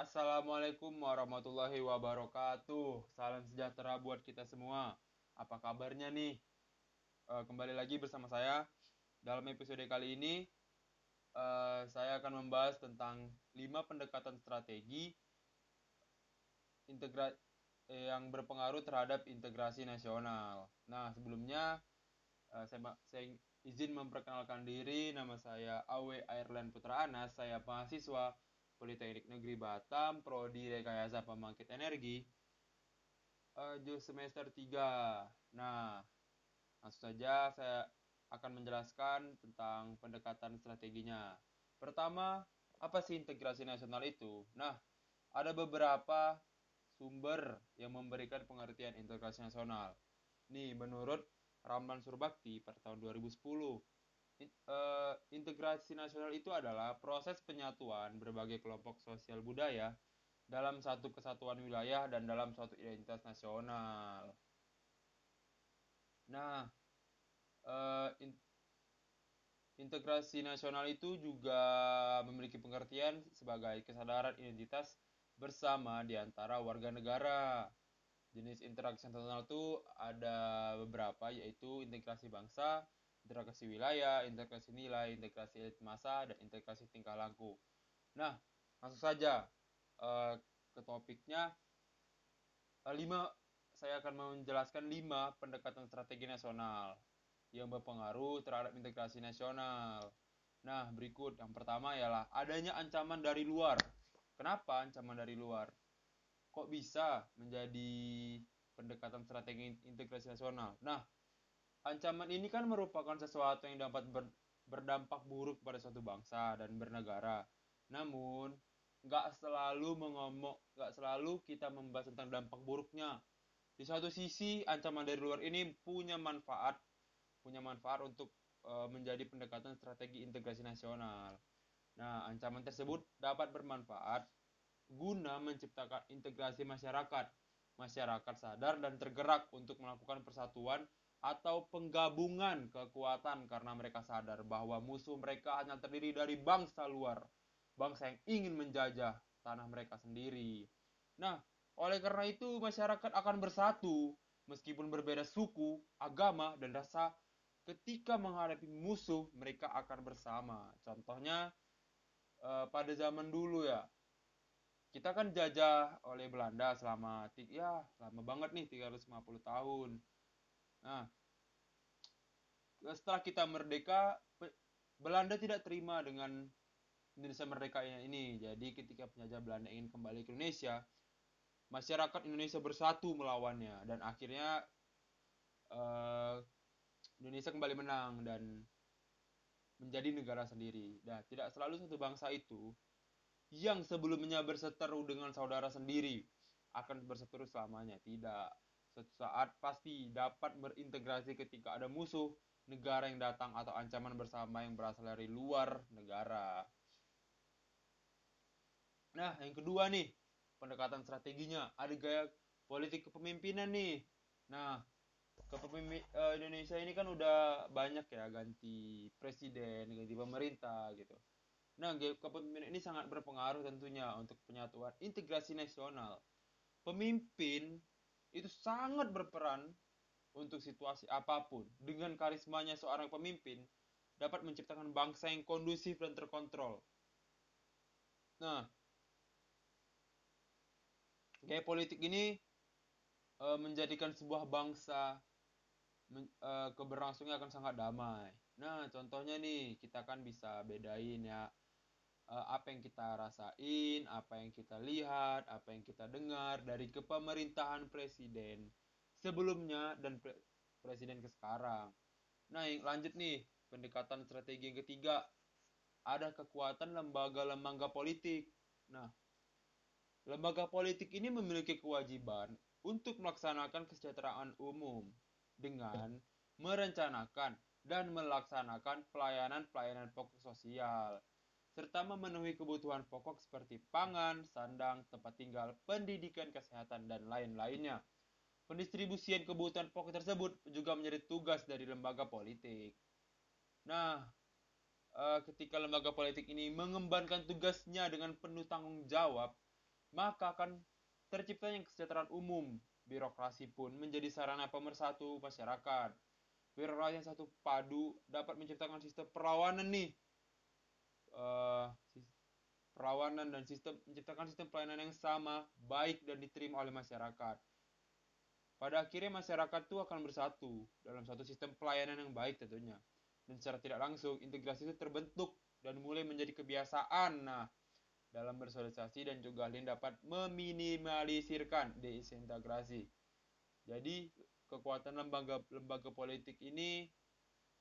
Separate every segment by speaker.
Speaker 1: Assalamualaikum warahmatullahi wabarakatuh. Salam sejahtera buat kita semua. Apa kabarnya nih? Eh, kembali lagi bersama saya. Dalam episode kali ini, eh, saya akan membahas tentang 5 pendekatan strategi integra eh, yang berpengaruh terhadap integrasi nasional. Nah, sebelumnya eh, saya, saya izin memperkenalkan diri. Nama saya Awe Airland Putra Anas. Saya mahasiswa Politeknik Negeri Batam, Prodi Rekayasa Pembangkit Energi, uh, semester 3. Nah, langsung saja saya akan menjelaskan tentang pendekatan strateginya. Pertama, apa sih integrasi nasional itu? Nah, ada beberapa sumber yang memberikan pengertian integrasi nasional. Nih, menurut Ramlan Surbakti pada tahun 2010, uh, integrasi nasional itu adalah proses penyatuan berbagai kelompok sosial budaya dalam satu kesatuan wilayah dan dalam suatu identitas nasional. Nah, in integrasi nasional itu juga memiliki pengertian sebagai kesadaran identitas bersama di antara warga negara. Jenis interaksi nasional itu ada beberapa yaitu integrasi bangsa, integrasi wilayah, integrasi nilai, integrasi elit masa, dan integrasi tingkah laku. Nah, langsung saja uh, ke topiknya. Uh, lima, saya akan menjelaskan lima pendekatan strategi nasional yang berpengaruh terhadap integrasi nasional. Nah, berikut yang pertama ialah adanya ancaman dari luar. Kenapa ancaman dari luar? Kok bisa menjadi pendekatan strategi integrasi nasional? Nah, Ancaman ini kan merupakan sesuatu yang dapat ber, berdampak buruk pada suatu bangsa dan bernegara. Namun, nggak selalu mengomong, nggak selalu kita membahas tentang dampak buruknya. Di satu sisi, ancaman dari luar ini punya manfaat, punya manfaat untuk e, menjadi pendekatan strategi integrasi nasional. Nah, ancaman tersebut dapat bermanfaat guna menciptakan integrasi masyarakat. Masyarakat sadar dan tergerak untuk melakukan persatuan atau penggabungan kekuatan karena mereka sadar bahwa musuh mereka hanya terdiri dari bangsa luar, bangsa yang ingin menjajah tanah mereka sendiri. Nah, oleh karena itu masyarakat akan bersatu meskipun berbeda suku, agama, dan rasa. Ketika menghadapi musuh, mereka akan bersama. Contohnya eh, pada zaman dulu ya, kita kan jajah oleh Belanda selama ya lama banget nih 350 tahun Nah, setelah kita merdeka, Belanda tidak terima dengan Indonesia merdeka ini. Jadi ketika penjajah Belanda ingin kembali ke Indonesia, masyarakat Indonesia bersatu melawannya dan akhirnya uh, Indonesia kembali menang dan menjadi negara sendiri. Dan tidak selalu satu bangsa itu yang sebelumnya berseteru dengan saudara sendiri akan berseteru selamanya. Tidak Suatu saat pasti dapat berintegrasi ketika ada musuh, negara yang datang atau ancaman bersama yang berasal dari luar negara. Nah, yang kedua nih, pendekatan strateginya. Ada gaya politik kepemimpinan nih. Nah, kepemimpin uh, Indonesia ini kan udah banyak ya ganti presiden, ganti pemerintah gitu. Nah, kepemimpinan ini sangat berpengaruh tentunya untuk penyatuan integrasi nasional. Pemimpin itu sangat berperan untuk situasi apa pun. Dengan karismanya seorang pemimpin dapat menciptakan bangsa yang kondusif dan terkontrol. Nah, gaya politik ini e, menjadikan sebuah bangsa men, e, keberlangsungannya akan sangat damai. Nah, contohnya nih, kita kan bisa bedain ya apa yang kita rasain, apa yang kita lihat, apa yang kita dengar dari kepemerintahan presiden sebelumnya dan pre presiden ke sekarang. Nah, yang lanjut nih, pendekatan strategi yang ketiga, ada kekuatan lembaga-lembaga politik. Nah, lembaga politik ini memiliki kewajiban untuk melaksanakan kesejahteraan umum dengan merencanakan dan melaksanakan pelayanan-pelayanan pokok sosial serta memenuhi kebutuhan pokok seperti pangan, sandang, tempat tinggal, pendidikan, kesehatan, dan lain-lainnya. Pendistribusian kebutuhan pokok tersebut juga menjadi tugas dari lembaga politik. Nah, eh, ketika lembaga politik ini mengembangkan tugasnya dengan penuh tanggung jawab, maka akan terciptanya kesejahteraan umum. Birokrasi pun menjadi sarana pemersatu masyarakat. Birokrasi yang satu padu dapat menciptakan sistem perlawanan nih. Uh, perlawanan dan sistem menciptakan sistem pelayanan yang sama, baik dan diterima oleh masyarakat. Pada akhirnya masyarakat itu akan bersatu dalam satu sistem pelayanan yang baik tentunya. Dan secara tidak langsung integrasi itu terbentuk dan mulai menjadi kebiasaan. Nah, dalam bersosialisasi dan juga kalian dapat meminimalisirkan disintegrasi. Jadi kekuatan lembaga lembaga politik ini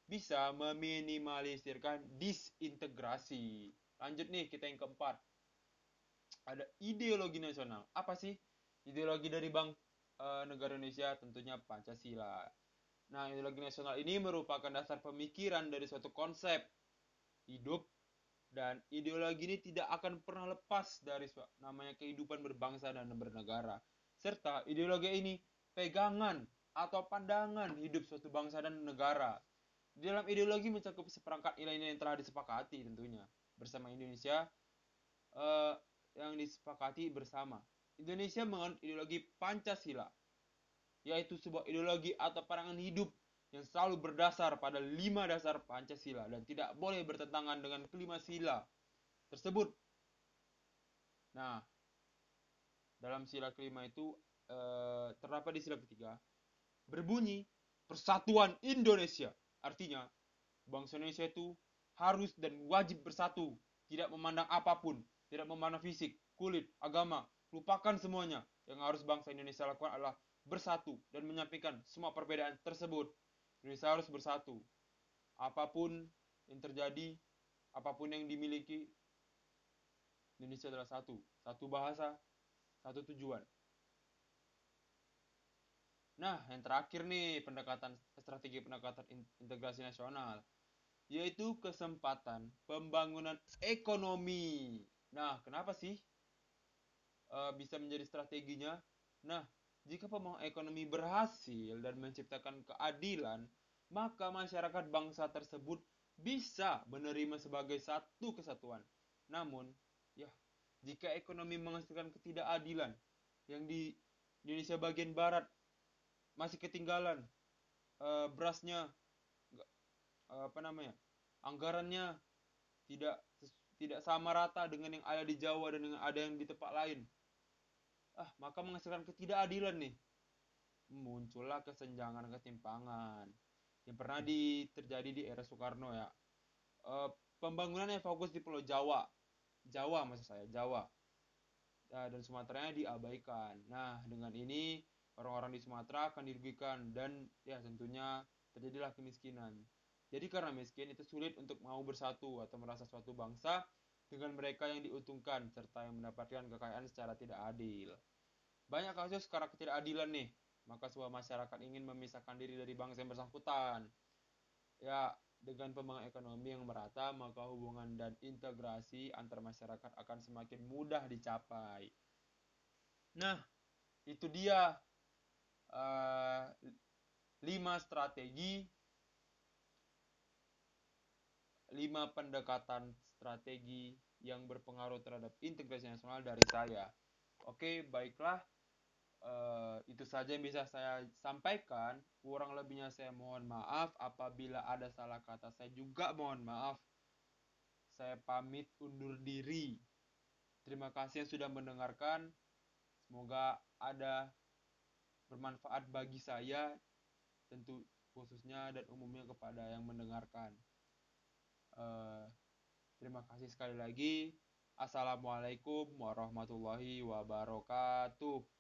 Speaker 1: bisa meminimalisirkan disintegrasi. Lanjut nih kita yang keempat. Ada ideologi nasional. Apa sih ideologi dari Bank e, Negara Indonesia? Tentunya Pancasila. Nah, ideologi nasional ini merupakan dasar pemikiran dari suatu konsep hidup dan ideologi ini tidak akan pernah lepas dari namanya kehidupan berbangsa dan bernegara. Serta ideologi ini pegangan atau pandangan hidup suatu bangsa dan negara. Dalam ideologi mencakup seperangkat nilai-nilai yang telah disepakati tentunya bersama Indonesia uh, yang disepakati bersama. Indonesia menganut ideologi Pancasila, yaitu sebuah ideologi atau pandangan hidup yang selalu berdasar pada lima dasar Pancasila dan tidak boleh bertentangan dengan kelima sila tersebut. Nah, dalam sila kelima itu eh, terdapat di sila ketiga berbunyi persatuan Indonesia. Artinya, bangsa Indonesia itu harus dan wajib bersatu, tidak memandang apa pun, tidak memandang fisik, kulit, agama, lupakan semuanya. Yang harus bangsa Indonesia lakukan adalah bersatu dan menyampaikan semua perbedaan tersebut Indonesia harus bersatu. Apa pun yang terjadi, apa pun yang dimiliki, Indonesia adalah satu. Satu bahasa, satu tujuan. Nah, yang terakhir nih pendekatan strategi pendekatan integrasi nasional yaitu kesempatan pembangunan ekonomi. Nah, kenapa sih uh, bisa menjadi strateginya? Nah, jika pembangunan ekonomi berhasil dan menciptakan keadilan, maka masyarakat bangsa tersebut bisa menerima sebagai satu kesatuan. Namun, ya, jika ekonomi menghasilkan ketidakadilan yang di Indonesia bagian barat masih ketinggalan uh, berasnya uh, apa namanya? anggarannya tidak tidak sama rata dengan yang ada di Jawa dan dengan ada yang di tempat lain. Ah maka menghasilkan ketidakadilan nih. Muncullah kesenjangan ketimpangan yang pernah di, terjadi di era Soekarno ya. E, pembangunannya fokus di Pulau Jawa. Jawa maksud saya Jawa. Ya, dan Sumatera diabaikan. Nah dengan ini orang-orang di Sumatera akan dirugikan dan ya tentunya terjadilah kemiskinan jadi karena miskin itu sulit untuk mau bersatu atau merasa suatu bangsa dengan mereka yang diuntungkan serta yang mendapatkan kekayaan secara tidak adil. Banyak kasus karena ketidakadilan nih, maka sebuah masyarakat ingin memisahkan diri dari bangsa yang bersangkutan. Ya, dengan pembangunan ekonomi yang merata, maka hubungan dan integrasi antar masyarakat akan semakin mudah dicapai. Nah, itu dia lima strategi, lima pendekatan strategi yang berpengaruh terhadap integrasi nasional dari saya. Oke, baiklah uh, itu saja yang bisa saya sampaikan. Kurang lebihnya saya mohon maaf. Apabila ada salah kata, saya juga mohon maaf. Saya pamit undur diri. Terima kasih yang sudah mendengarkan. Semoga ada bermanfaat bagi saya, tentu khususnya dan umumnya kepada yang mendengarkan. Uh, terima kasih sekali lagi. Assalamualaikum warahmatullahi wabarakatuh.